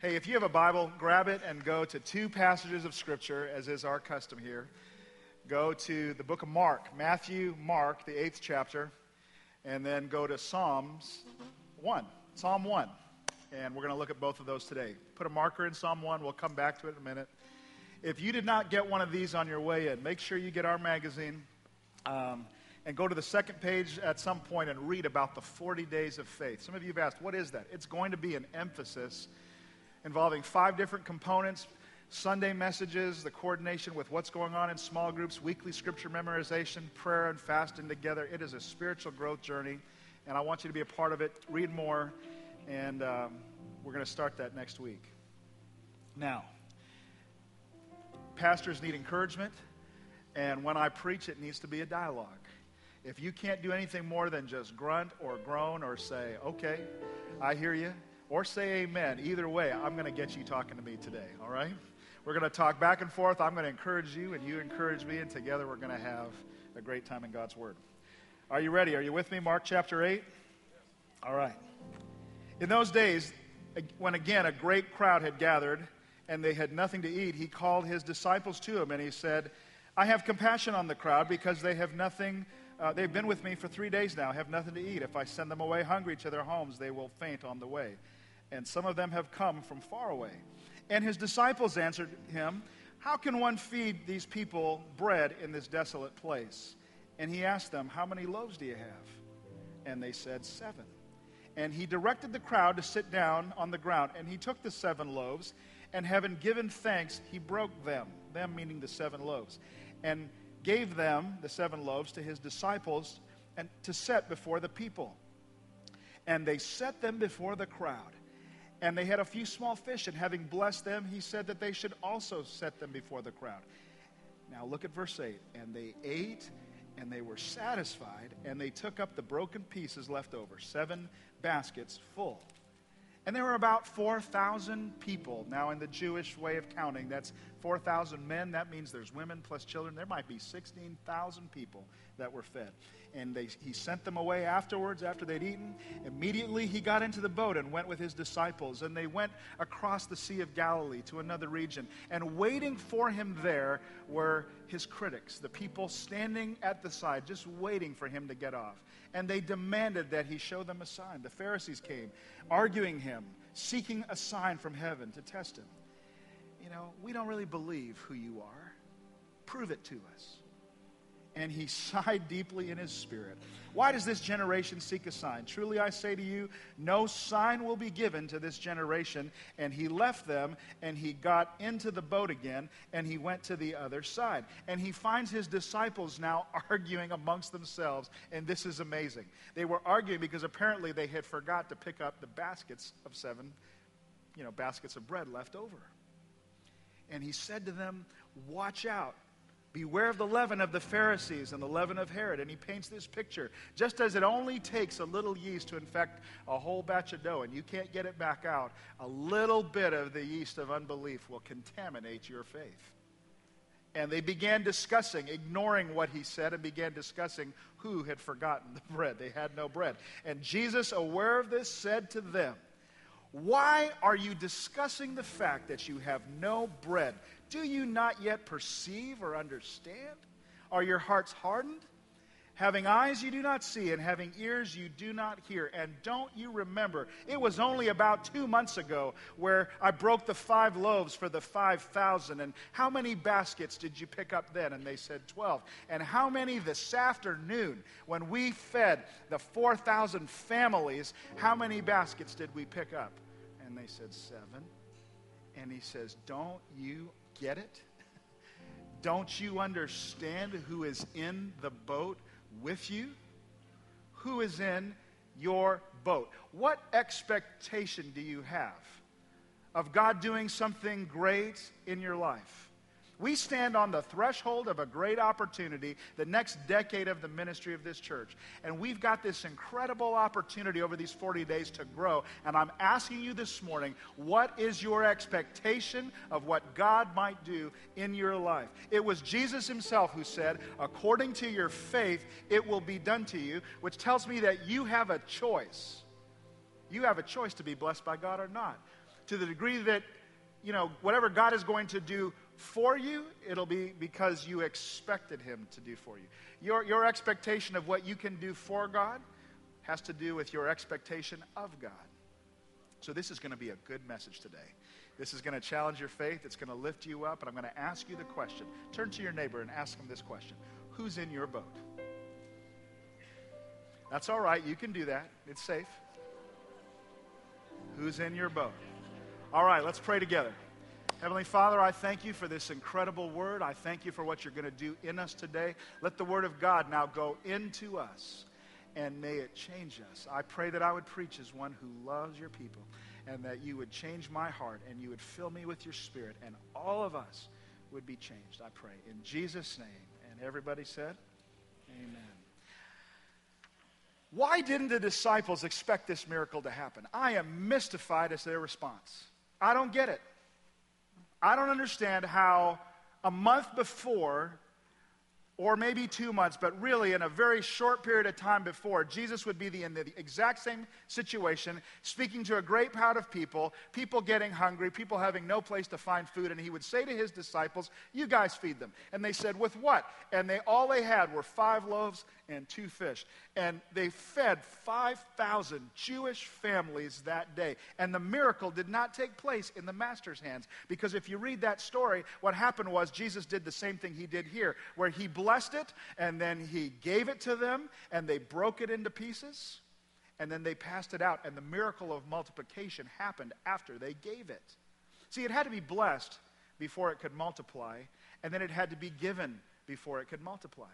Hey, if you have a Bible, grab it and go to two passages of Scripture, as is our custom here. Go to the book of Mark, Matthew, Mark, the eighth chapter, and then go to Psalms 1, Psalm 1. And we're going to look at both of those today. Put a marker in Psalm 1. We'll come back to it in a minute. If you did not get one of these on your way in, make sure you get our magazine. Um, and go to the second page at some point and read about the 40 days of faith. Some of you have asked, what is that? It's going to be an emphasis involving five different components Sunday messages, the coordination with what's going on in small groups, weekly scripture memorization, prayer, and fasting together. It is a spiritual growth journey, and I want you to be a part of it. Read more, and um, we're going to start that next week. Now, pastors need encouragement, and when I preach, it needs to be a dialogue. If you can't do anything more than just grunt or groan or say, okay, I hear you, or say amen. Either way, I'm going to get you talking to me today, all right? We're going to talk back and forth. I'm going to encourage you, and you encourage me, and together we're going to have a great time in God's Word. Are you ready? Are you with me? Mark chapter 8? All right. In those days, when again a great crowd had gathered and they had nothing to eat, he called his disciples to him and he said, I have compassion on the crowd because they have nothing uh, they've been with me for three days now, have nothing to eat. If I send them away hungry to their homes, they will faint on the way and some of them have come from far away. And his disciples answered him, How can one feed these people bread in this desolate place? And he asked them, How many loaves do you have? And they said, Seven. And he directed the crowd to sit down on the ground. And he took the seven loaves, and having given thanks, he broke them, them meaning the seven loaves, and gave them, the seven loaves, to his disciples and to set before the people. And they set them before the crowd. And they had a few small fish, and having blessed them, he said that they should also set them before the crowd. Now look at verse 8. And they ate, and they were satisfied, and they took up the broken pieces left over, seven baskets full. And there were about 4,000 people. Now, in the Jewish way of counting, that's 4,000 men. That means there's women plus children. There might be 16,000 people that were fed and they, he sent them away afterwards after they'd eaten. Immediately he got into the boat and went with his disciples, and they went across the Sea of Galilee to another region. And waiting for him there were his critics, the people standing at the side, just waiting for him to get off. And they demanded that he show them a sign. The Pharisees came, arguing him, seeking a sign from heaven to test him. You know, we don't really believe who you are. Prove it to us and he sighed deeply in his spirit. Why does this generation seek a sign? Truly I say to you, no sign will be given to this generation. And he left them, and he got into the boat again, and he went to the other side. And he finds his disciples now arguing amongst themselves, and this is amazing. They were arguing because apparently they had forgot to pick up the baskets of seven, you know, baskets of bread left over. And he said to them, Watch out Beware of the leaven of the Pharisees and the leaven of Herod. And he paints this picture. Just as it only takes a little yeast to infect a whole batch of dough and you can't get it back out, a little bit of the yeast of unbelief will contaminate your faith. And they began discussing, ignoring what he said, and began discussing who had forgotten the bread. They had no bread. And Jesus, aware of this, said to them, Why are you discussing the fact that you have no bread? Do you not yet perceive or understand? Are your hearts hardened? Having eyes you do not see, and having ears you do not hear. And don't you remember, it was only about two months ago where I broke the five loaves for the 5,000. And how many baskets did you pick up then? And they said 12. And how many this afternoon when we fed the 4,000 families, how many baskets did we pick up? And they said seven. And he says, Don't you get it? Don't you understand who is in the boat with you? Who is in your boat? What expectation do you have of God doing something great in your life? We stand on the threshold of a great opportunity, the next decade of the ministry of this church. And we've got this incredible opportunity over these 40 days to grow. And I'm asking you this morning, what is your expectation of what God might do in your life? It was Jesus himself who said, according to your faith, it will be done to you, which tells me that you have a choice. You have a choice to be blessed by God or not. to the degree that, you know, whatever God is going to do for you, it'll be because you expected Him to do for you. Your, your expectation of what you can do for God has to do with your expectation of God. So, this is going to be a good message today. This is going to challenge your faith. It's going to lift you up. And I'm going to ask you the question. Turn to your neighbor and ask him this question Who's in your boat? That's all right. You can do that, it's safe. Who's in your boat? All right, let's pray together. Heavenly Father, I thank you for this incredible word. I thank you for what you're going to do in us today. Let the word of God now go into us and may it change us. I pray that I would preach as one who loves your people and that you would change my heart and you would fill me with your spirit and all of us would be changed. I pray in Jesus' name. And everybody said, Amen. Why didn't the disciples expect this miracle to happen? I am mystified as their response. I don't get it. I don't understand how a month before, or maybe two months, but really in a very short period of time before, Jesus would be in the exact same situation, speaking to a great crowd of people, people getting hungry, people having no place to find food, and he would say to his disciples, You guys feed them. And they said, With what? And they all they had were five loaves and two fish. And they fed 5,000 Jewish families that day. And the miracle did not take place in the master's hands. Because if you read that story, what happened was Jesus did the same thing he did here, where he blessed it and then he gave it to them and they broke it into pieces and then they passed it out. And the miracle of multiplication happened after they gave it. See, it had to be blessed before it could multiply, and then it had to be given before it could multiply.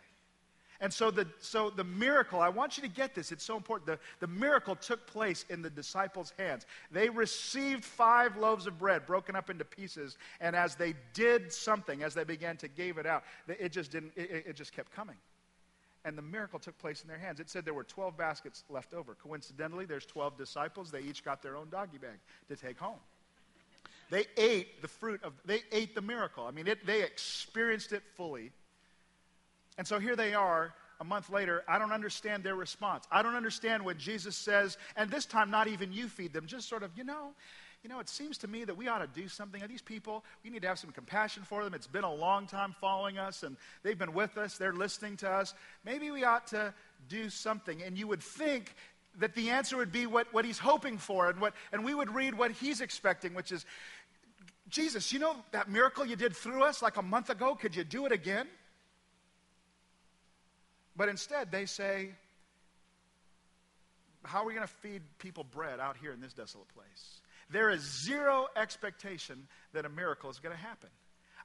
And so the, so the miracle, I want you to get this, it's so important. The, the miracle took place in the disciples' hands. They received five loaves of bread broken up into pieces, and as they did something, as they began to give it out, it just didn't, it, it just kept coming. And the miracle took place in their hands. It said there were 12 baskets left over. Coincidentally, there's 12 disciples. They each got their own doggy bag to take home. They ate the fruit of, they ate the miracle. I mean, it, they experienced it fully and so here they are a month later. I don't understand their response. I don't understand when Jesus says, and this time not even you feed them, just sort of, you know, you know, it seems to me that we ought to do something. These people, we need to have some compassion for them. It's been a long time following us, and they've been with us. They're listening to us. Maybe we ought to do something. And you would think that the answer would be what, what he's hoping for, and, what, and we would read what he's expecting, which is, Jesus, you know that miracle you did through us like a month ago? Could you do it again? But instead, they say, How are we going to feed people bread out here in this desolate place? There is zero expectation that a miracle is going to happen.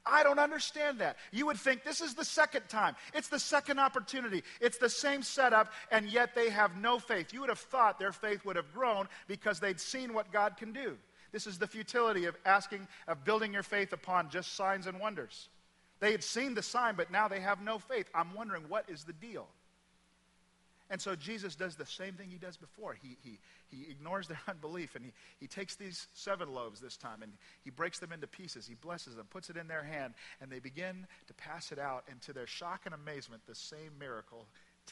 I don't understand that. You would think this is the second time. It's the second opportunity. It's the same setup, and yet they have no faith. You would have thought their faith would have grown because they'd seen what God can do. This is the futility of asking, of building your faith upon just signs and wonders. They had seen the sign, but now they have no faith. I'm wondering what is the deal? And so Jesus does the same thing he does before. He, he, he ignores their unbelief and he, he takes these seven loaves this time and he breaks them into pieces. He blesses them, puts it in their hand, and they begin to pass it out. And to their shock and amazement, the same miracle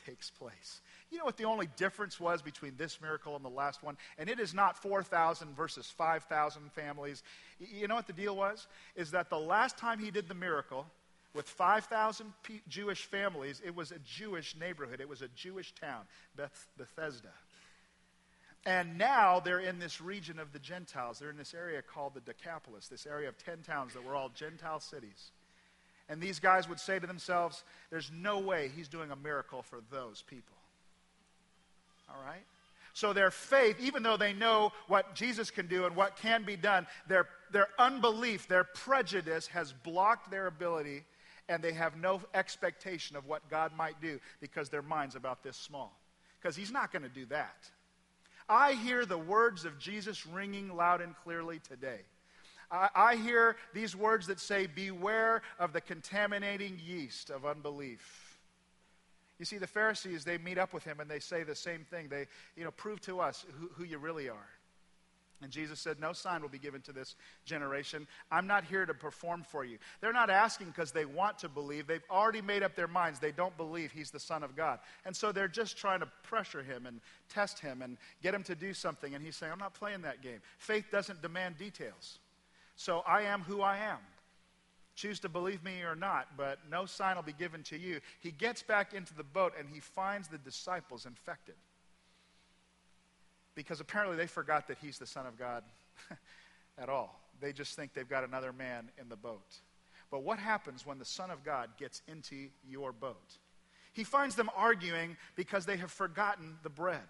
takes place. You know what the only difference was between this miracle and the last one? And it is not 4,000 versus 5,000 families. You know what the deal was? Is that the last time he did the miracle, with 5,000 Jewish families, it was a Jewish neighborhood. It was a Jewish town, Beth- Bethesda. And now they're in this region of the Gentiles. They're in this area called the Decapolis, this area of 10 towns that were all Gentile cities. And these guys would say to themselves, there's no way he's doing a miracle for those people. All right? So their faith, even though they know what Jesus can do and what can be done, their, their unbelief, their prejudice has blocked their ability and they have no expectation of what God might do because their mind's about this small. Because He's not going to do that. I hear the words of Jesus ringing loud and clearly today. I, I hear these words that say, Beware of the contaminating yeast of unbelief. You see, the Pharisees, they meet up with him and they say the same thing. They, you know, prove to us who, who you really are. And Jesus said, No sign will be given to this generation. I'm not here to perform for you. They're not asking because they want to believe. They've already made up their minds. They don't believe he's the Son of God. And so they're just trying to pressure him and test him and get him to do something. And he's saying, I'm not playing that game. Faith doesn't demand details. So I am who I am. Choose to believe me or not, but no sign will be given to you. He gets back into the boat and he finds the disciples infected because apparently they forgot that he's the Son of God at all. They just think they've got another man in the boat. But what happens when the Son of God gets into your boat? He finds them arguing because they have forgotten the bread.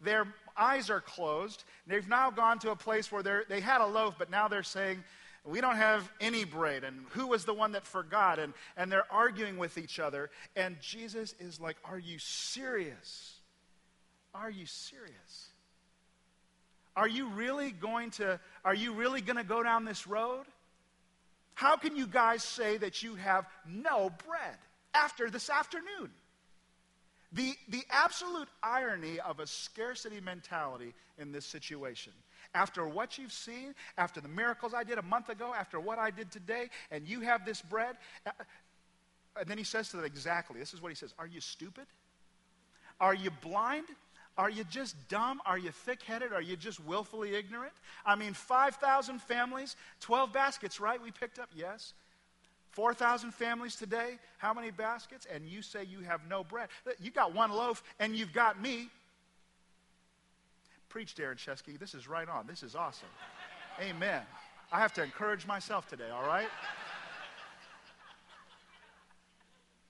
Their eyes are closed. They've now gone to a place where they had a loaf, but now they're saying, we don't have any bread. And who was the one that forgot? And, and they're arguing with each other. And Jesus is like, Are you serious? Are you serious? Are you really going to are you really going to go down this road? How can you guys say that you have no bread after this afternoon? The, the absolute irony of a scarcity mentality in this situation. After what you've seen, after the miracles I did a month ago, after what I did today, and you have this bread. Uh, and then he says to them exactly this is what he says Are you stupid? Are you blind? Are you just dumb? Are you thick headed? Are you just willfully ignorant? I mean, 5,000 families, 12 baskets, right? We picked up, yes. 4,000 families today, how many baskets? And you say you have no bread. You got one loaf and you've got me. Preach, Darryn Scheske. This is right on. This is awesome. Amen. I have to encourage myself today, all right?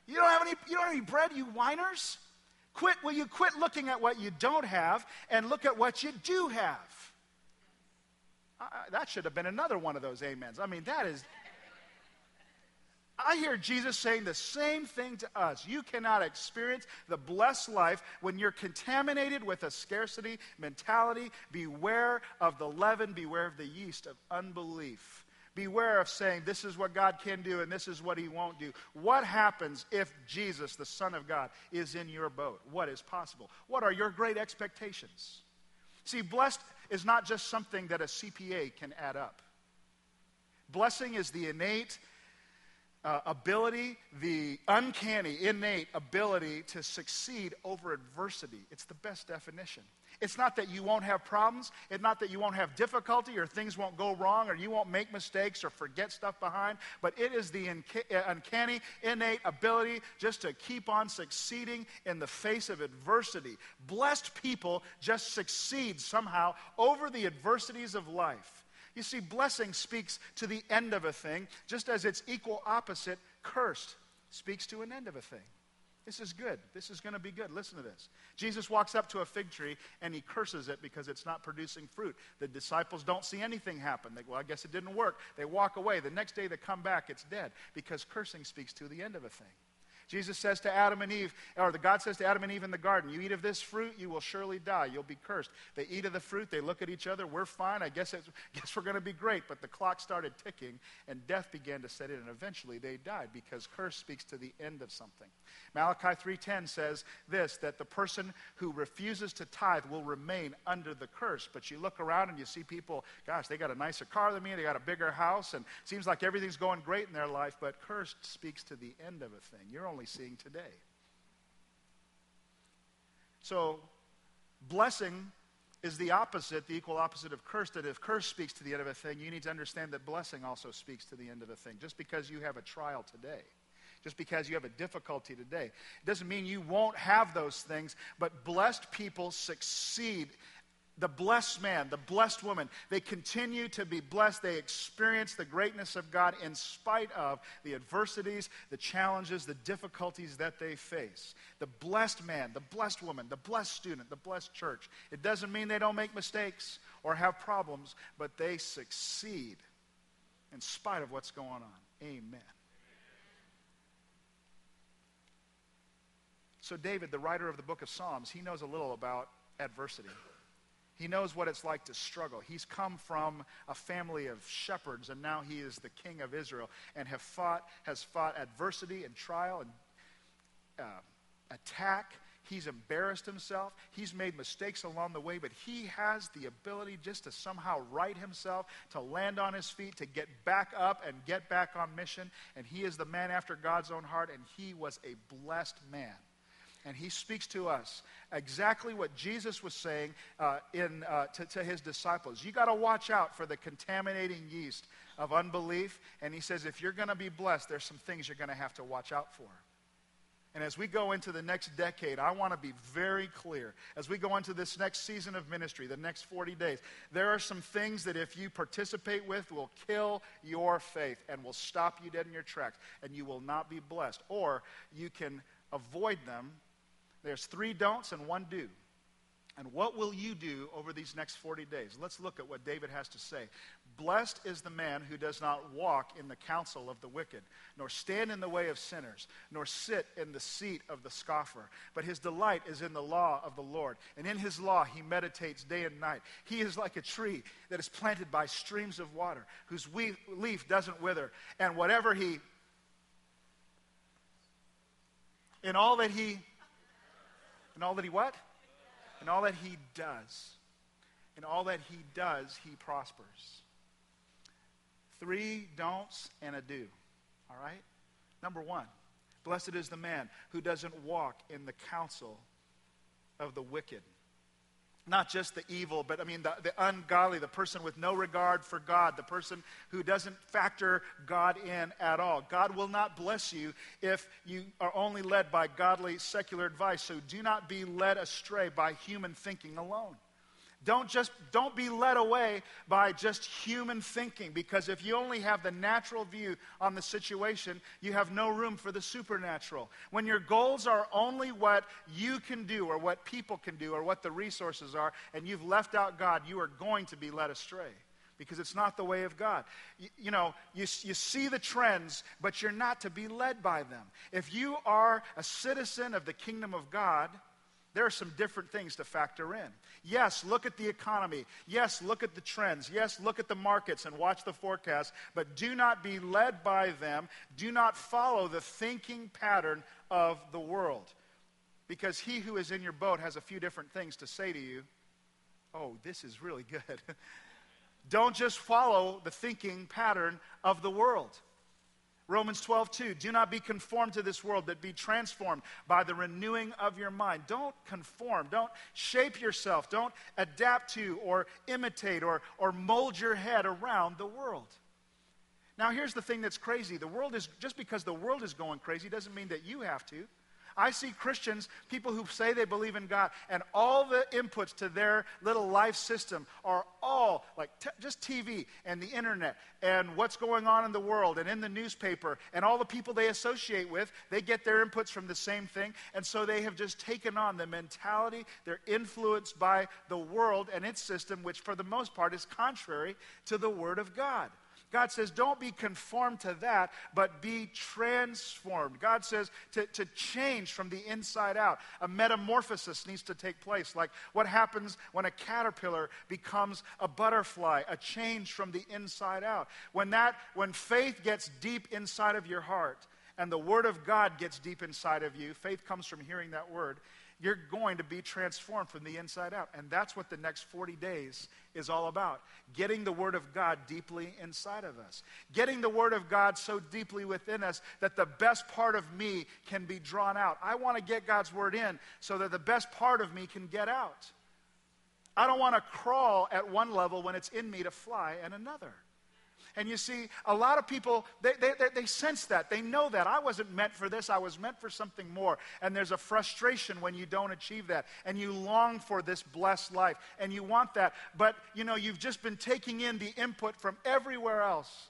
You don't have any, you don't have any bread, you whiners? Quit, will you quit looking at what you don't have and look at what you do have? that should have been another one of those amens. I mean, that is. I hear Jesus saying the same thing to us. You cannot experience the blessed life when you're contaminated with a scarcity mentality. Beware of the leaven, beware of the yeast of unbelief. Beware of saying, This is what God can do and this is what He won't do. What happens if Jesus, the Son of God, is in your boat? What is possible? What are your great expectations? See, blessed is not just something that a CPA can add up. Blessing is the innate uh, ability, the uncanny, innate ability to succeed over adversity. It's the best definition. It's not that you won't have problems. It's not that you won't have difficulty or things won't go wrong or you won't make mistakes or forget stuff behind. But it is the uh, uncanny, innate ability just to keep on succeeding in the face of adversity. Blessed people just succeed somehow over the adversities of life. You see, blessing speaks to the end of a thing, just as its equal opposite, cursed, speaks to an end of a thing. This is good. This is going to be good. Listen to this. Jesus walks up to a fig tree and he curses it because it's not producing fruit. The disciples don't see anything happen. They, go, well, I guess it didn't work. They walk away. The next day they come back, it's dead because cursing speaks to the end of a thing. Jesus says to Adam and Eve, or the God says to Adam and Eve in the garden, You eat of this fruit, you will surely die. You'll be cursed. They eat of the fruit, they look at each other, we're fine. I guess, guess we're going to be great. But the clock started ticking, and death began to set in, and eventually they died because curse speaks to the end of something. Malachi 3:10 says this that the person who refuses to tithe will remain under the curse. But you look around and you see people, gosh, they got a nicer car than me, they got a bigger house, and seems like everything's going great in their life, but curse speaks to the end of a thing. You're only seeing today. So, blessing is the opposite, the equal opposite of curse. That if curse speaks to the end of a thing, you need to understand that blessing also speaks to the end of a thing. Just because you have a trial today, just because you have a difficulty today, it doesn't mean you won't have those things, but blessed people succeed the blessed man, the blessed woman, they continue to be blessed. They experience the greatness of God in spite of the adversities, the challenges, the difficulties that they face. The blessed man, the blessed woman, the blessed student, the blessed church. It doesn't mean they don't make mistakes or have problems, but they succeed in spite of what's going on. Amen. So, David, the writer of the book of Psalms, he knows a little about adversity. He knows what it's like to struggle. He's come from a family of shepherds, and now he is the king of Israel, and have fought, has fought adversity and trial and uh, attack. He's embarrassed himself. He's made mistakes along the way, but he has the ability just to somehow right himself, to land on his feet, to get back up and get back on mission. And he is the man after God's own heart, and he was a blessed man and he speaks to us exactly what Jesus was saying uh, in, uh, to, to his disciples. You got to watch out for the contaminating yeast of unbelief. And he says, if you're going to be blessed, there's some things you're going to have to watch out for. And as we go into the next decade, I want to be very clear. As we go into this next season of ministry, the next 40 days, there are some things that if you participate with will kill your faith and will stop you dead in your tracks, and you will not be blessed. Or you can avoid them there's three don'ts and one do. And what will you do over these next 40 days? Let's look at what David has to say. Blessed is the man who does not walk in the counsel of the wicked, nor stand in the way of sinners, nor sit in the seat of the scoffer. But his delight is in the law of the Lord, and in his law he meditates day and night. He is like a tree that is planted by streams of water, whose leaf doesn't wither, and whatever he, in all that he in all that he what? In all that he does. In all that he does, he prospers. Three don'ts and a do. All right? Number one, blessed is the man who doesn't walk in the counsel of the wicked not just the evil, but I mean the, the, ungodly, the person with no regard for God, the person who doesn't factor God in at all. God will not bless you if you are only led by godly secular advice. So do not be led astray by human thinking alone. Don't just don't be led away by just human thinking because if you only have the natural view on the situation, you have no room for the supernatural. When your goals are only what you can do or what people can do or what the resources are and you've left out God, you are going to be led astray because it's not the way of God. You, you, know, you, you see the trends, but you're not to be led by them. If you are a citizen of the kingdom of God, there are some different things to factor in. Yes, look at the economy. Yes, look at the trends. Yes, look at the markets and watch the forecast, but do not be led by them. Do not follow the thinking pattern of the world. Because he who is in your boat has a few different things to say to you. Oh, this is really good. Don't just follow the thinking pattern of the world. Romans 12, 2. Do not be conformed to this world, but be transformed by the renewing of your mind. Don't conform. Don't shape yourself. Don't adapt to or imitate or, or mold your head around the world. Now, here's the thing that's crazy. The world is, just because the world is going crazy doesn't mean that you have to. I see Christians, people who say they believe in God, and all the inputs to their little life system are all like t- just TV and the internet and what's going on in the world and in the newspaper and all the people they associate with. They get their inputs from the same thing. And so they have just taken on the mentality. They're influenced by the world and its system, which for the most part is contrary to the Word of God. God says, don't be conformed to that, but be transformed. God says to, to change from the inside out. A metamorphosis needs to take place, like what happens when a caterpillar becomes a butterfly, a change from the inside out. When that, when faith gets deep inside of your heart, and the Word of God gets deep inside of you, faith comes from hearing that Word you're going to be transformed from the inside out. And that's what the next 40 days is all about getting the Word of God deeply inside of us, getting the Word of God so deeply within us that the best part of me can be drawn out. I want to get God's Word in so that the best part of me can get out. I don't want to crawl at one level when it's in me to fly at another. And you see, a lot of people, they, they, they, they, sense that. They know that. I wasn't meant for this. I was meant for something more. And there's a frustration when you don't achieve that. And you long for this blessed life. And you want that. But, you know, you've just been taking in the input from everywhere else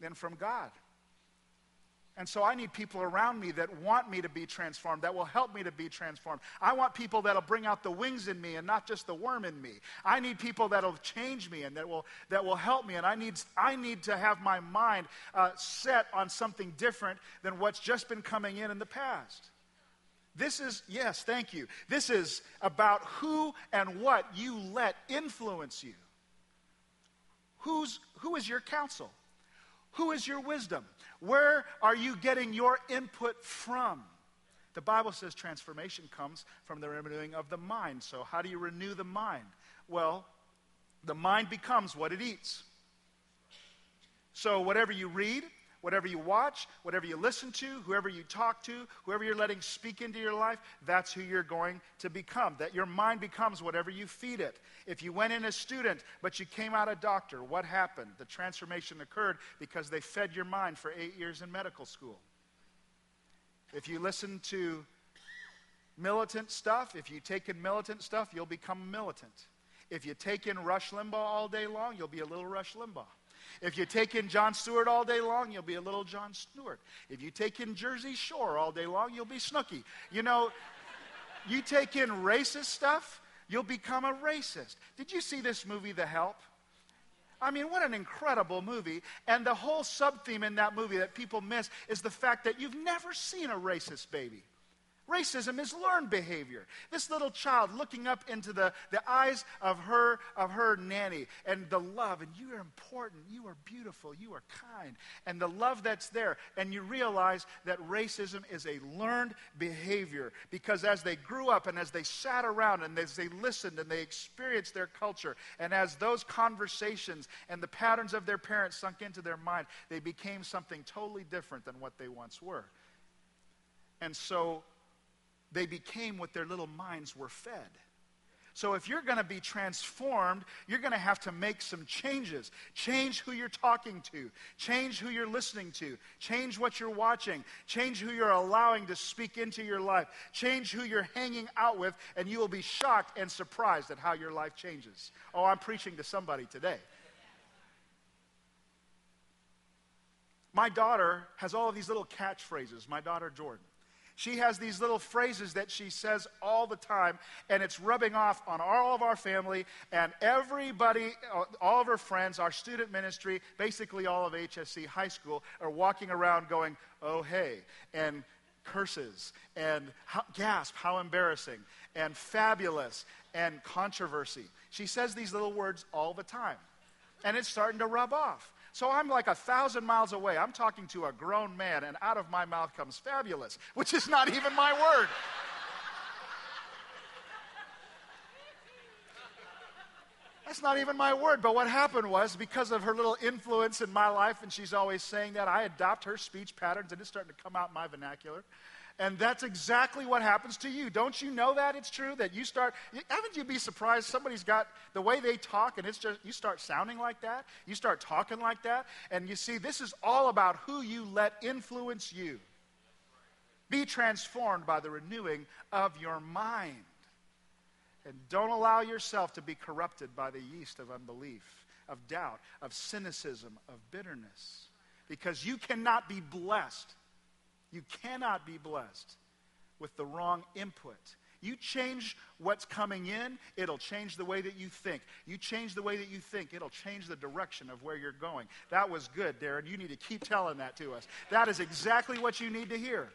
than from God. And so I need people around me that want me to be transformed, that will help me to be transformed. I want people that'll bring out the wings in me and not just the worm in me. I need people that'll change me and that will, that will help me. And I need, I need to have my mind uh, set on something different than what's just been coming in in the past. This is, yes, thank you. This is about who and what you let influence you. Who's, who is your counsel? Who is your wisdom? Where are you getting your input from? The Bible says transformation comes from the renewing of the mind. So, how do you renew the mind? Well, the mind becomes what it eats. So, whatever you read, whatever you watch, whatever you listen to, whoever you talk to, whoever you're letting speak into your life, that's who you're going to become. That your mind becomes whatever you feed it. If you went in as a student, but you came out a doctor, what happened? The transformation occurred because they fed your mind for eight years in medical school. If you listen to militant stuff, if you take in militant stuff, you'll become militant. If you take in Rush Limbaugh all day long, you'll be a little Rush Limbaugh. If you take in Jon Stewart all day long, you'll be a little Jon Stewart. If you take in Jersey Shore all day long, you'll be Snooki. You know, you take in racist stuff, you'll become a racist. Did you see this movie, The Help? I mean, what an incredible movie. And the whole sub theme in that movie that people miss is the fact that you've never seen a racist baby. Racism is learned behavior. This little child looking up into the, the eyes of her, of her nanny and the love, and you are important, you are beautiful, you are kind, and the love that's there. And you realize that racism is a learned behavior because as they grew up and as they sat around and as they listened and they experienced their culture, and as those conversations and the patterns of their parents sunk into their mind, they became something totally different than what they once were. And so they became what their little minds were fed. So, if you're going to be transformed, you're going to have to make some changes. Change who you're talking to, change who you're listening to, change what you're watching, change who you're allowing to speak into your life, change who you're hanging out with, and you will be shocked and surprised at how your life changes. Oh, I'm preaching to somebody today. My daughter has all of these little catchphrases, my daughter Jordan. She has these little phrases that she says all the time, and it's rubbing off on all of our family and everybody, uh, all of her friends, our student ministry, basically all of HSE High School, are walking around going, oh, hey, and curses, and gasp, how embarrassing, and fabulous, and controversy. She says these little words all the time, and it's starting to rub off. So I'm like a thousand miles away. I'm talking to a grown man, and out of my mouth comes fabulous, which is not even my word. That's not even my word. But what happened was because of her little influence in my life, and she's always saying that, I adopt her speech patterns, and it's starting to come out in my vernacular. And that's exactly what happens to you. Don't you know that it's true? That you start, haven't you be surprised somebody's got the way they talk and it's just, you start sounding like that? You start talking like that? And you see, this is all about who you let influence you. Be transformed by the renewing of your mind. And don't allow yourself to be corrupted by the yeast of unbelief, of doubt, of cynicism, of bitterness. Because you cannot be blessed you cannot be blessed with the wrong input. You change what's coming in, it'll change the way that you think. You change the way that you think, it'll change the direction of where you're going. That was good, Darryn. You need to keep telling that to us. That is exactly what you need to hear.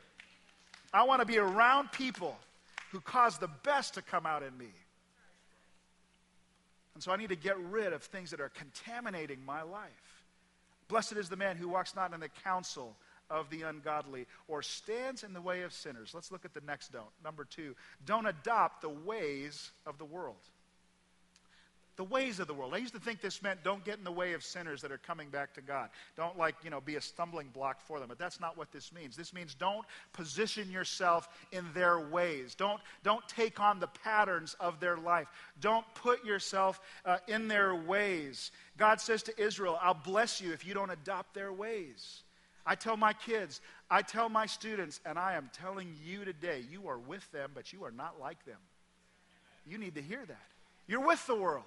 I want to be around people who cause the best to come out in me. And so I need to get rid of things that are contaminating my life. Blessed is the man who walks not in the counsel of the ungodly or stands in the way of sinners. Let's look at the next don't. Number two, don't adopt the ways of the world. The ways of the world. I used to think this meant don't get in the way of sinners that are coming back to God. Don't, like, you know, be a stumbling block for them. But that's not what this means. This means don't position yourself in their ways. Don't, don't take on the patterns of their life. Don't put yourself uh, in their ways. God says to Israel, I'll bless you if you don't adopt their ways. I tell my kids, I tell my students, and I am telling you today, you are with them, but you are not like them. You need to hear that. You're with the world.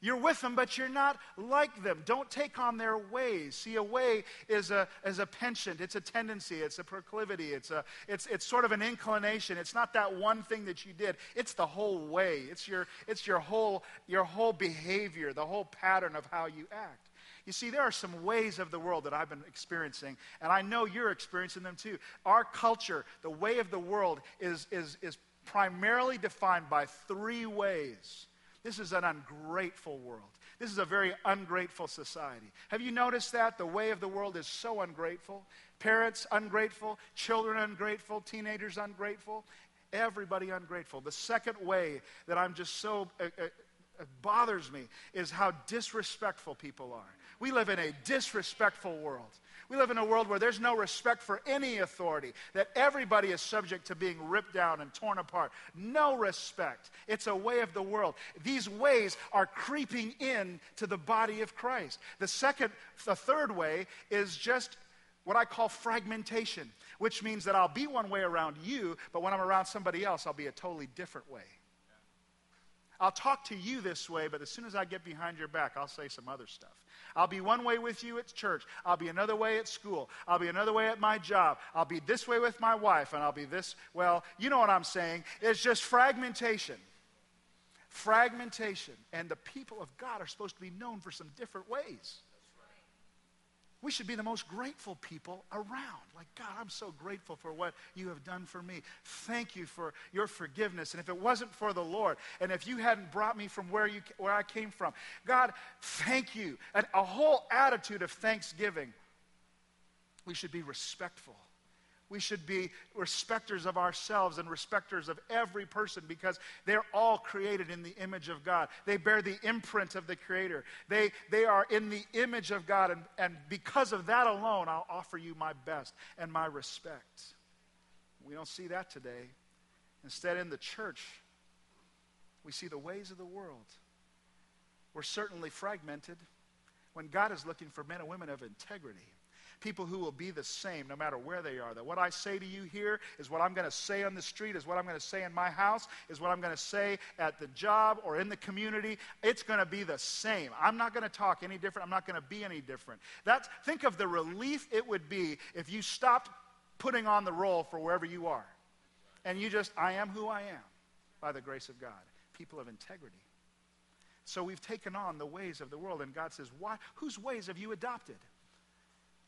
You're with them, but you're not like them. Don't take on their ways. See, a way is a, is a penchant. It's a tendency. It's a proclivity. It's, a, it's, it's sort of an inclination. It's not that one thing that you did. It's the whole way. It's, your, it's your, whole, your whole behavior, the whole pattern of how you act. You see, there are some ways of the world that I've been experiencing, and I know you're experiencing them too. Our culture, the way of the world, is, is, is primarily defined by three ways. This is an ungrateful world. This is a very ungrateful society. Have you noticed that? The way of the world is so ungrateful. Parents ungrateful, children ungrateful, teenagers ungrateful, everybody ungrateful. The second way that I'm just so uh, uh, uh bothers me is how disrespectful people are. We live in a disrespectful world. We live in a world where there's no respect for any authority, that everybody is subject to being ripped down and torn apart. No respect. It's a way of the world. These ways are creeping in to the body of Christ. The second, the third way is just what I call fragmentation, which means that I'll be one way around you, but when I'm around somebody else, I'll be a totally different way. I'll talk to you this way, but as soon as I get behind your back, I'll say some other stuff. I'll be one way with you at church. I'll be another way at school. I'll be another way at my job. I'll be this way with my wife, and I'll be this. Well, you know what I'm saying. It's just fragmentation. Fragmentation. And the people of God are supposed to be known for some different ways we should be the most grateful people around. Like, God, I'm so grateful for what you have done for me. Thank you for your forgiveness. And if it wasn't for the Lord, and if you hadn't brought me from where, you, where I came from, God, thank you. And a whole attitude of thanksgiving. We should be respectful we should be respecters of ourselves and respecters of every person because they're all created in the image of God. They bear the imprint of the Creator. They, they are in the image of God, and, and because of that alone, I'll offer you my best and my respect. We don't see that today. Instead, in the church, we see the ways of the world. We're certainly fragmented when God is looking for men and women of integrity people who will be the same no matter where they are. That what I say to you here is what I'm going to say on the street, is what I'm going to say in my house, is what I'm going to say at the job or in the community. It's going to be the same. I'm not going to talk any different. I'm not going to be any different. That's, think of the relief it would be if you stopped putting on the role for wherever you are. And you just, I am who I am by the grace of God. People of integrity. So we've taken on the ways of the world, and God says, Why, whose ways have you adopted?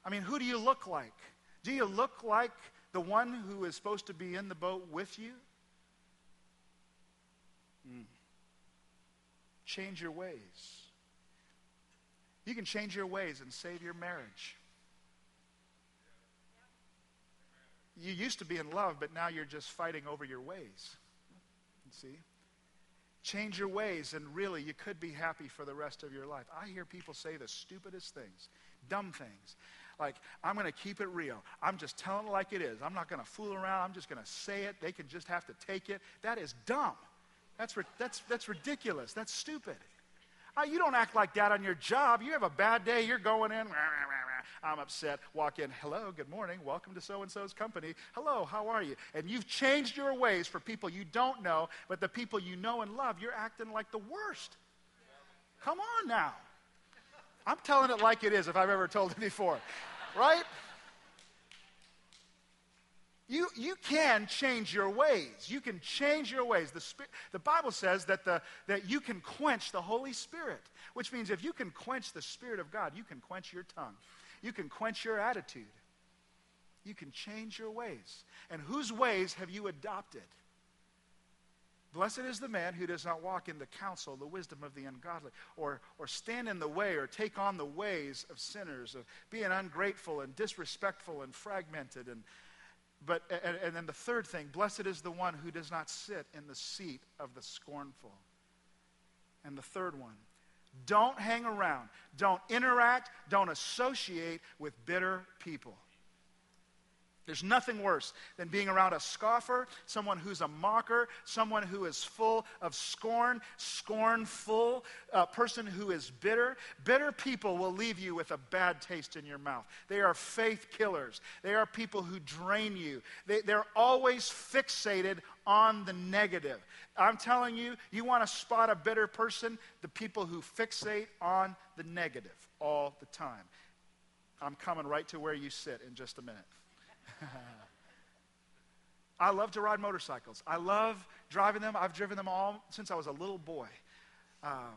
I mean, who do you look like? Do you look like the one who is supposed to be in the boat with you? Mm. Change your ways. You can change your ways and save your marriage. You used to be in love, but now you're just fighting over your ways. See? Change your ways, and really, you could be happy for the rest of your life. I hear people say the stupidest things, dumb things. Like, I'm going to keep it real. I'm just telling it like it is. I'm not going to fool around. I'm just going to say it. They can just have to take it. That is dumb. That's, that's, that's ridiculous. That's stupid. Uh, you don't act like that on your job. You have a bad day. You're going in. Rah, rah, rah, I'm upset. Walk in. Hello. Good morning. Welcome to so and so's company. Hello. How are you? And you've changed your ways for people you don't know, but the people you know and love, you're acting like the worst. Come on now. I'm telling it like it is if I've ever told it before, right? You, you can change your ways. You can change your ways. The, Spirit, the Bible says that, the, that you can quench the Holy Spirit, which means if you can quench the Spirit of God, you can quench your tongue. You can quench your attitude. You can change your ways. And whose ways have you adopted? Blessed is the man who does not walk in the counsel, the wisdom of the ungodly, or, or stand in the way or take on the ways of sinners, of being ungrateful and disrespectful and fragmented. And, but, and, and then the third thing, blessed is the one who does not sit in the seat of the scornful. And the third one, don't hang around, don't interact, don't associate with bitter people. There's nothing worse than being around a scoffer, someone who's a mocker, someone who is full of scorn, scornful, a person who is bitter. Bitter people will leave you with a bad taste in your mouth. They are faith killers. They are people who drain you. They, they're always fixated on the negative. I'm telling you, you want to spot a bitter person? The people who fixate on the negative all the time. I'm coming right to where you sit in just a minute. I love to ride motorcycles. I love driving them. I've driven them all since I was a little boy. Um,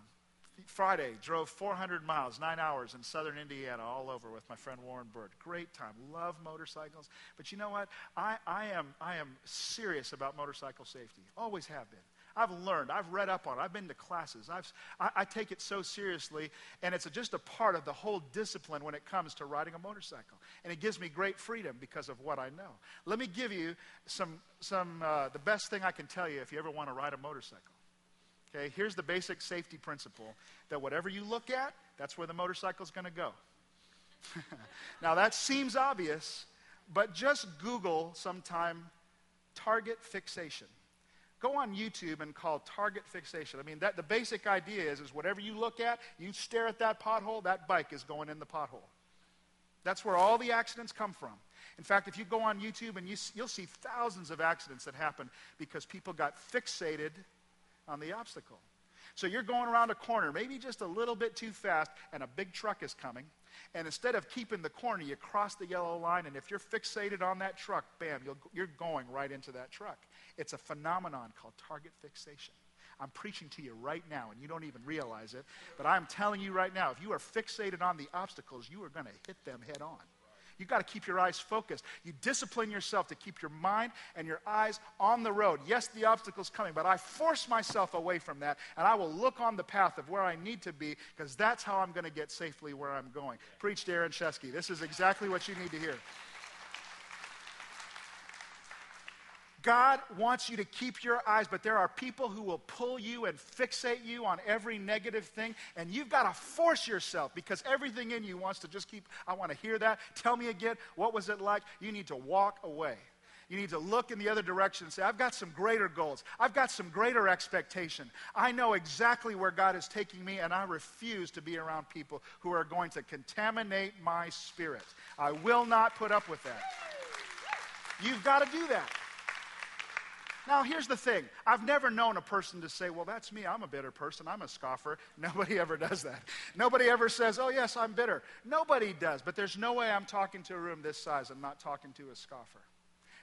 Friday, drove 400 miles, nine hours in southern Indiana, all over with my friend Warren Bird. Great time. Love motorcycles. But you know what? I, I, am, I am serious about motorcycle safety. Always have been. I've learned, I've read up on it, I've been to classes, I've, I, I take it so seriously, and it's just a part of the whole discipline when it comes to riding a motorcycle. And it gives me great freedom because of what I know. Let me give you some, some uh, the best thing I can tell you if you ever want to ride a motorcycle. Okay, here's the basic safety principle that whatever you look at, that's where the motorcycle is going to go. now, that seems obvious, but just Google sometime target fixation. Go on YouTube and call target fixation. I mean, that, the basic idea is, is whatever you look at, you stare at that pothole, that bike is going in the pothole. That's where all the accidents come from. In fact, if you go on YouTube and you, you'll see thousands of accidents that happen because people got fixated on the obstacle. So you're going around a corner, maybe just a little bit too fast, and a big truck is coming. And instead of keeping the corner, you cross the yellow line, and if you're fixated on that truck, bam, you are going right into that truck. It's a phenomenon called target fixation. I'm preaching to you right now, and you don't even realize it, but I'm telling you right now if you are fixated on the obstacles, you are going to hit them head on. You've got to keep your eyes focused. You discipline yourself to keep your mind and your eyes on the road. Yes, the obstacle's coming, but I force myself away from that, and I will look on the path of where I need to be because that's how I'm going to get safely where I'm going. Preach Darryn Scheske. This is exactly what you need to hear. God wants you to keep your eyes, but there are people who will pull you and fixate you on every negative thing, and you've got to force yourself because everything in you wants to just keep, I want to hear that. Tell me again, what was it like? You need to walk away. You need to look in the other direction and say, I've got some greater goals. I've got some greater expectation. I know exactly where God is taking me, and I refuse to be around people who are going to contaminate my spirit. I will not put up with that. You've got to do that. Now, here's the thing I've never known a person to say, Well, that's me. I'm a bitter person. I'm a scoffer. Nobody ever does that. Nobody ever says, Oh, yes, I'm bitter. Nobody does. But there's no way I'm talking to a room this size and not talking to a scoffer.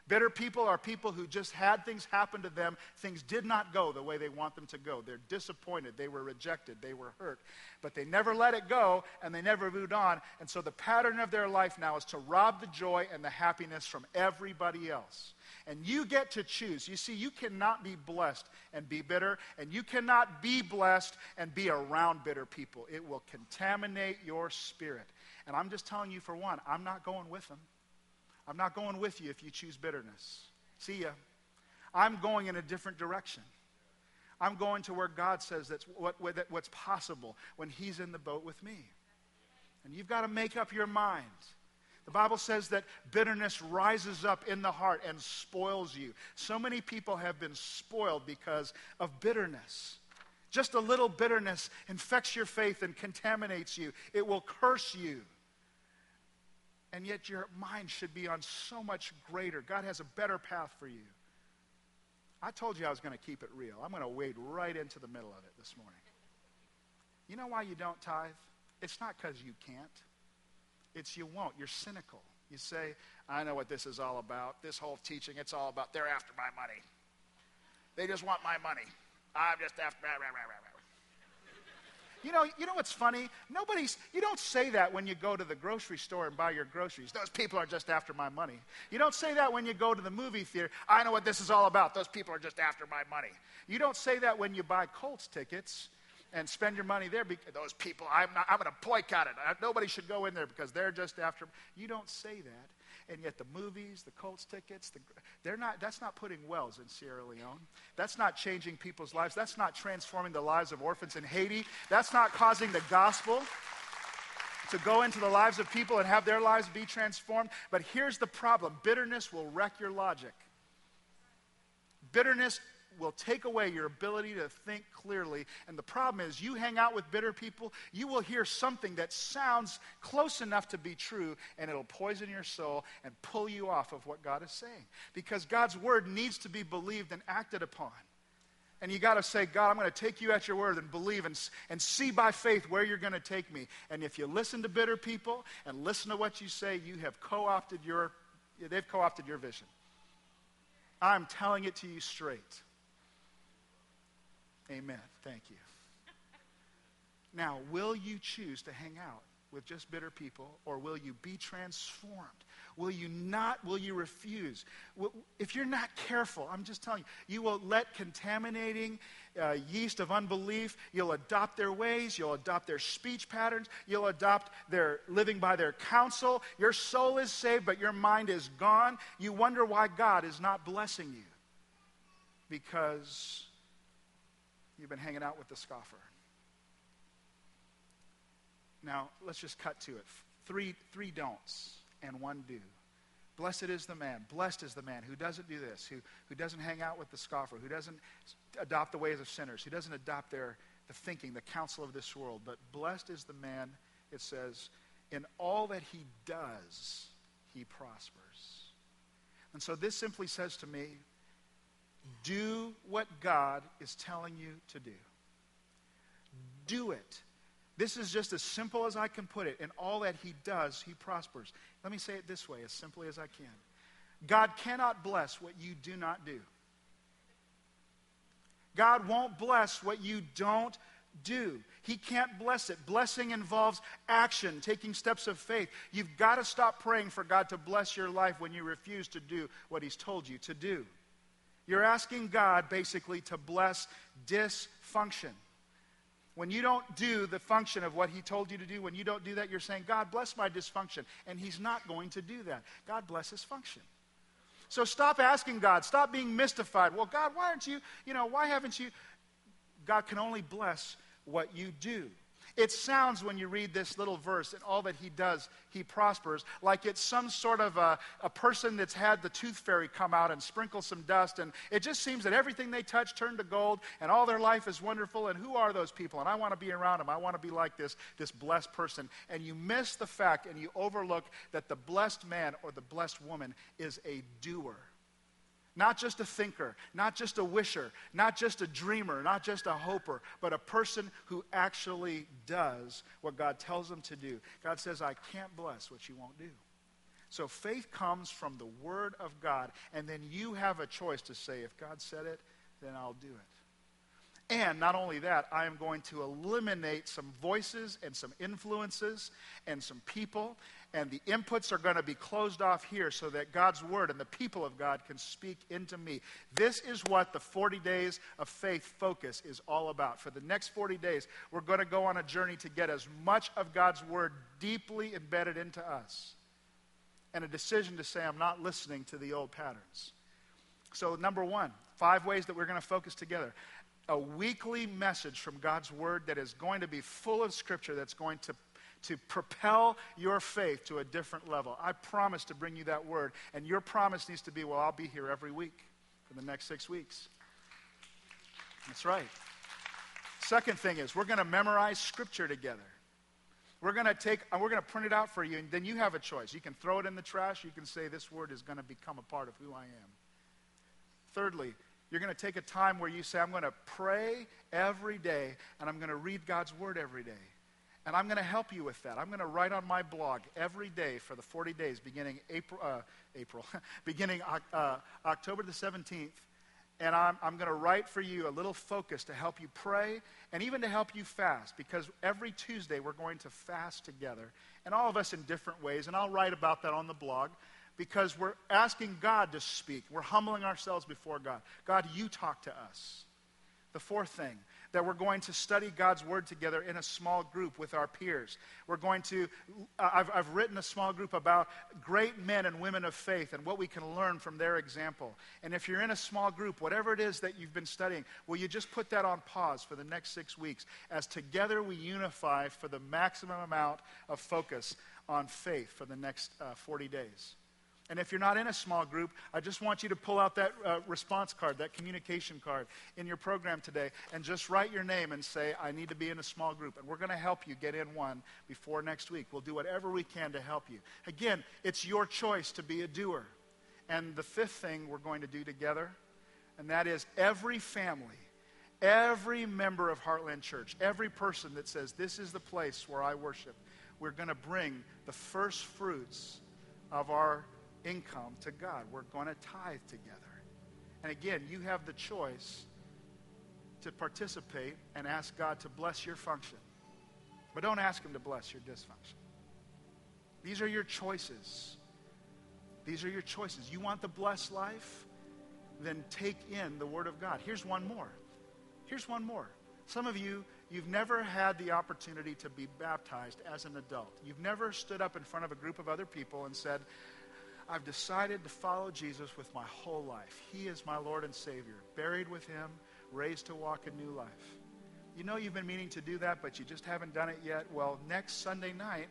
Bitter people are people who just had things happen to them. Things did not go the way they want them to go. They're disappointed. They were rejected. They were hurt. But they never let it go and they never moved on. And so the pattern of their life now is to rob the joy and the happiness from everybody else. And you get to choose. You see, you cannot be blessed and be bitter, and you cannot be blessed and be around bitter people. It will contaminate your spirit. And I'm just telling you, for one, I'm not going with them. I'm not going with you if you choose bitterness. See ya. I'm going in a different direction. I'm going to where God says that's what, what, what's possible when He's in the boat with me. And you've got to make up your mind. The Bible says that bitterness rises up in the heart and spoils you. So many people have been spoiled because of bitterness. Just a little bitterness infects your faith and contaminates you, it will curse you. And yet, your mind should be on so much greater. God has a better path for you. I told you I was going to keep it real. I'm going to wade right into the middle of it this morning. You know why you don't tithe? It's not because you can't. It's you won't. You're cynical. You say, I know what this is all about. This whole teaching, it's all about they're after my money. They just want my money. I'm just after. Rah, rah, rah, you know, you know what's funny? Nobody's, you don't say that when you go to the grocery store and buy your groceries. Those people are just after my money. You don't say that when you go to the movie theater. I know what this is all about. Those people are just after my money. You don't say that when you buy Colts tickets and spend your money there because those people, I'm, I'm going to boycott it. Nobody should go in there because they're just after. You don't say that. And yet the movies, the Colts tickets, the, they're not, that's not putting wells in Sierra Leone. That's not changing people's lives. That's not transforming the lives of orphans in Haiti. That's not causing the gospel to go into the lives of people and have their lives be transformed. But here's the problem bitterness will wreck your logic. Bitterness will take away your ability to think clearly. And the problem is, you hang out with bitter people, you will hear something that sounds close enough to be true, and it'll poison your soul and pull you off of what God is saying. Because God's word needs to be believed and acted upon. And you got to say, God, I'm going to take you at your word and believe and, and see by faith where you're going to take me. And if you listen to bitter people and listen to what you say, you have co opted your, they've co opted your vision. I'm telling it to you straight. Amen. Thank you. Now, will you choose to hang out with just bitter people, or will you be transformed? Will you not? Will you refuse? If you're not careful, I'm just telling you, you will let contaminating uh, yeast of unbelief, you'll adopt their ways, you'll adopt their speech patterns, you'll adopt their living by their counsel. Your soul is saved, but your mind is gone. You wonder why God is not blessing you because you've been hanging out with the scoffer. Now, let's just cut to it. Three, three don'ts and one do. Blessed is the man, blessed is the man who doesn't do this, who, who doesn't hang out with the scoffer, who doesn't adopt the ways of sinners, who doesn't adopt their the thinking, the counsel of this world. But blessed is the man, it says, in all that he does, he prospers. And so this simply says to me, do what God is telling you to do. Do it. This is just as simple as I can put it. In all that he does, he prospers. Let me say it this way, as simply as I can. God cannot bless what you do not do. God won't bless what you don't do. He can't bless it. Blessing involves action, taking steps of faith. You've got to stop praying for God to bless your life when you refuse to do what He's told you to do. You're asking God basically to bless dysfunction. When you don't do the function of what He told you to do, when you don't do that, you're saying, God, bless my dysfunction. And He's not going to do that. God bless His function. So stop asking God. Stop being mystified. Well, God, why aren't you, you know, why haven't you? God can only bless what you do. It sounds when you read this little verse and all that he does, he prospers, like it's some sort of a, a person that's had the tooth fairy come out and sprinkle some dust. And it just seems that everything they touch turned to gold and all their life is wonderful. And who are those people? And I want to be around them. I want to be like this, this blessed person. And you miss the fact and you overlook that the blessed man or the blessed woman is a doer. Not just a thinker, not just a wisher, not just a dreamer, not just a hoper, but a person who actually does what God tells them to do. God says, I can't bless what you won't do. So faith comes from the Word of God, and then you have a choice to say, if God said it, then I'll do it. And not only that, I am going to eliminate some voices and some influences and some people, and the inputs are going to be closed off here so that God's word and the people of God can speak into me. This is what the 40 days of faith focus is all about. For the next 40 days, we're going to go on a journey to get as much of God's word deeply embedded into us, and a decision to say, I'm not listening to the old patterns. So, number one, five ways that we're going to focus together a weekly message from God's Word that is going to be full of Scripture that's going to, to propel your faith to a different level. I promise to bring you that Word, and your promise needs to be well, I'll be here every week for the next six weeks. That's right. Second thing is, we're going to memorize Scripture together. We're going to take, and we're going to print it out for you, and then you have a choice. You can throw it in the trash. You can say, This word is going to become a part of who I am. Thirdly, you're going to take a time where you say, I'm going to pray every day and I'm going to read God's word every day. And I'm going to help you with that. I'm going to write on my blog every day for the 40 days beginning April, uh, April beginning uh, October the 17th. And I'm, I'm going to write for you a little focus to help you pray and even to help you fast because every Tuesday we're going to fast together and all of us in different ways. And I'll write about that on the blog because we're asking God to speak. We're humbling ourselves before God. God, you talk to us. The fourth thing, that we're going to study God's Word together in a small group with our peers. We're going to, uh, I've, I've written a small group about great men and women of faith and what we can learn from their example. And if you're in a small group, whatever it is that you've been studying, will you just put that on pause for the next six weeks as together we unify for the maximum amount of focus on faith for the next uh, 40 days? And if you're not in a small group, I just want you to pull out that uh, response card, that communication card in your program today, and just write your name and say, I need to be in a small group. And we're going to help you get in one before next week. We'll do whatever we can to help you. Again, it's your choice to be a doer. And the fifth thing we're going to do together, and that is every family, every member of Heartland Church, every person that says, This is the place where I worship, we're going to bring the first fruits of our income to God. We're going to tithe together. And again, you have the choice to participate and ask God to bless your function. But don't ask Him to bless your dysfunction. These are your choices. These are your choices. You want the blessed life? Then take in the Word of God. Here's one more. Here's one more. Some of you, you've never had the opportunity to be baptized as an adult. You've never stood up in front of a group of other people and said, I've decided to follow Jesus with my whole life. He is my Lord and Savior. Buried with Him, raised to walk a new life. You know you've been meaning to do that, but you just haven't done it yet. Well, next Sunday night,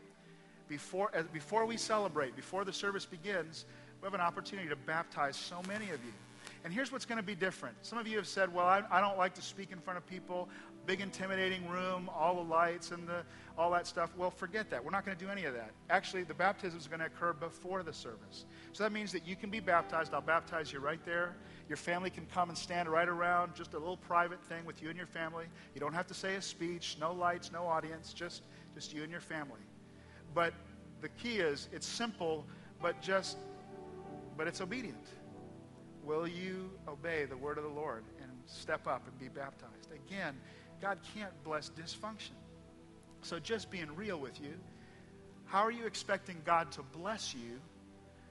before, as, before we celebrate, before the service begins, we have an opportunity to baptize so many of you. And here's what's going to be different. Some of you have said, well, I, I don't like to speak in front of people, big intimidating room, all the lights and the, all that stuff. Well, forget that. We're not going to do any of that. Actually, the baptism is going to occur before the service. So that means that you can be baptized. I'll baptize you right there. Your family can come and stand right around, just a little private thing with you and your family. You don't have to say a speech, no lights, no audience, just, just you and your family. But the key is it's simple, but just, but it's obedient. Will you obey the word of the Lord and step up and be baptized? Again, God can't bless dysfunction. So just being real with you, how are you expecting God to bless you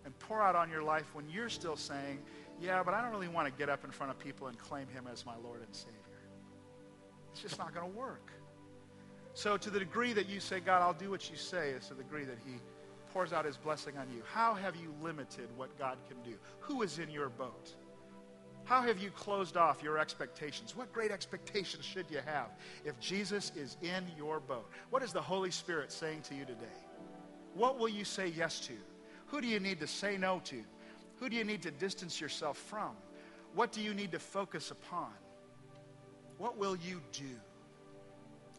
and pour out on your life when you're still saying, yeah, but I don't really want to get up in front of people and claim him as my Lord and Savior? It's just not going to work. So to the degree that you say, God, I'll do what you say, is to the degree that he pours out his blessing on you. How have you limited what God can do? Who is in your boat? How have you closed off your expectations? What great expectations should you have if Jesus is in your boat? What is the Holy Spirit saying to you today? What will you say yes to? Who do you need to say no to? Who do you need to distance yourself from? What do you need to focus upon? What will you do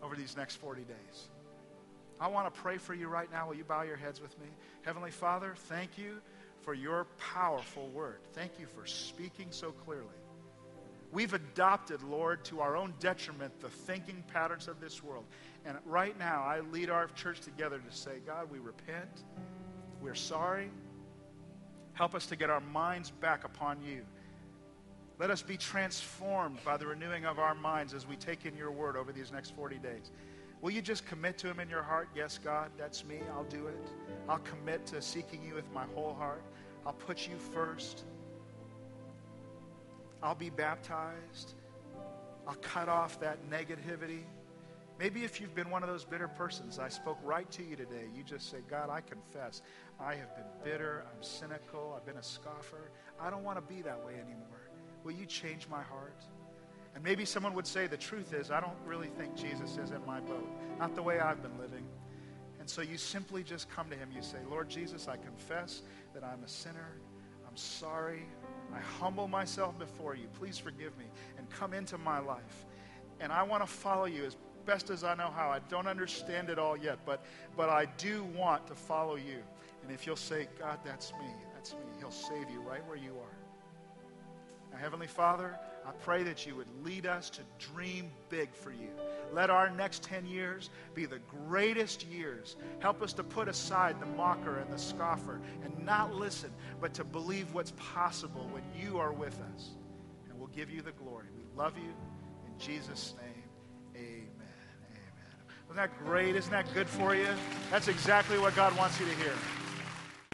over these next 40 days? I want to pray for you right now. Will you bow your heads with me? Heavenly Father, thank you for your powerful word. Thank you for speaking so clearly. We've adopted, Lord, to our own detriment, the thinking patterns of this world. And right now, I lead our church together to say, God, we repent. We're sorry. Help us to get our minds back upon you. Let us be transformed by the renewing of our minds as we take in your word over these next 40 days. Will you just commit to him in your heart? Yes, God, that's me. I'll do it. I'll commit to seeking you with my whole heart. I'll put you first. I'll be baptized. I'll cut off that negativity. Maybe if you've been one of those bitter persons, I spoke right to you today. You just say, God, I confess I have been bitter. I'm cynical. I've been a scoffer. I don't want to be that way anymore. Will you change my heart? And maybe someone would say, the truth is, I don't really think Jesus is in my boat, not the way I've been living. And so you simply just come to him. You say, Lord Jesus, I confess that I'm a sinner. I'm sorry. I humble myself before you. Please forgive me and come into my life. And I want to follow you as best as I know how. I don't understand it all yet, but, but I do want to follow you. And if you'll say, God, that's me, that's me, he'll save you right where you are. Now, Heavenly Father, I pray that you would lead us to dream big for you. Let our next 10 years be the greatest years. Help us to put aside the mocker and the scoffer and not listen, but to believe what's possible when you are with us. And we'll give you the glory. We love you. In Jesus' name, amen. Amen. Isn't that great? Isn't that good for you? That's exactly what God wants you to hear.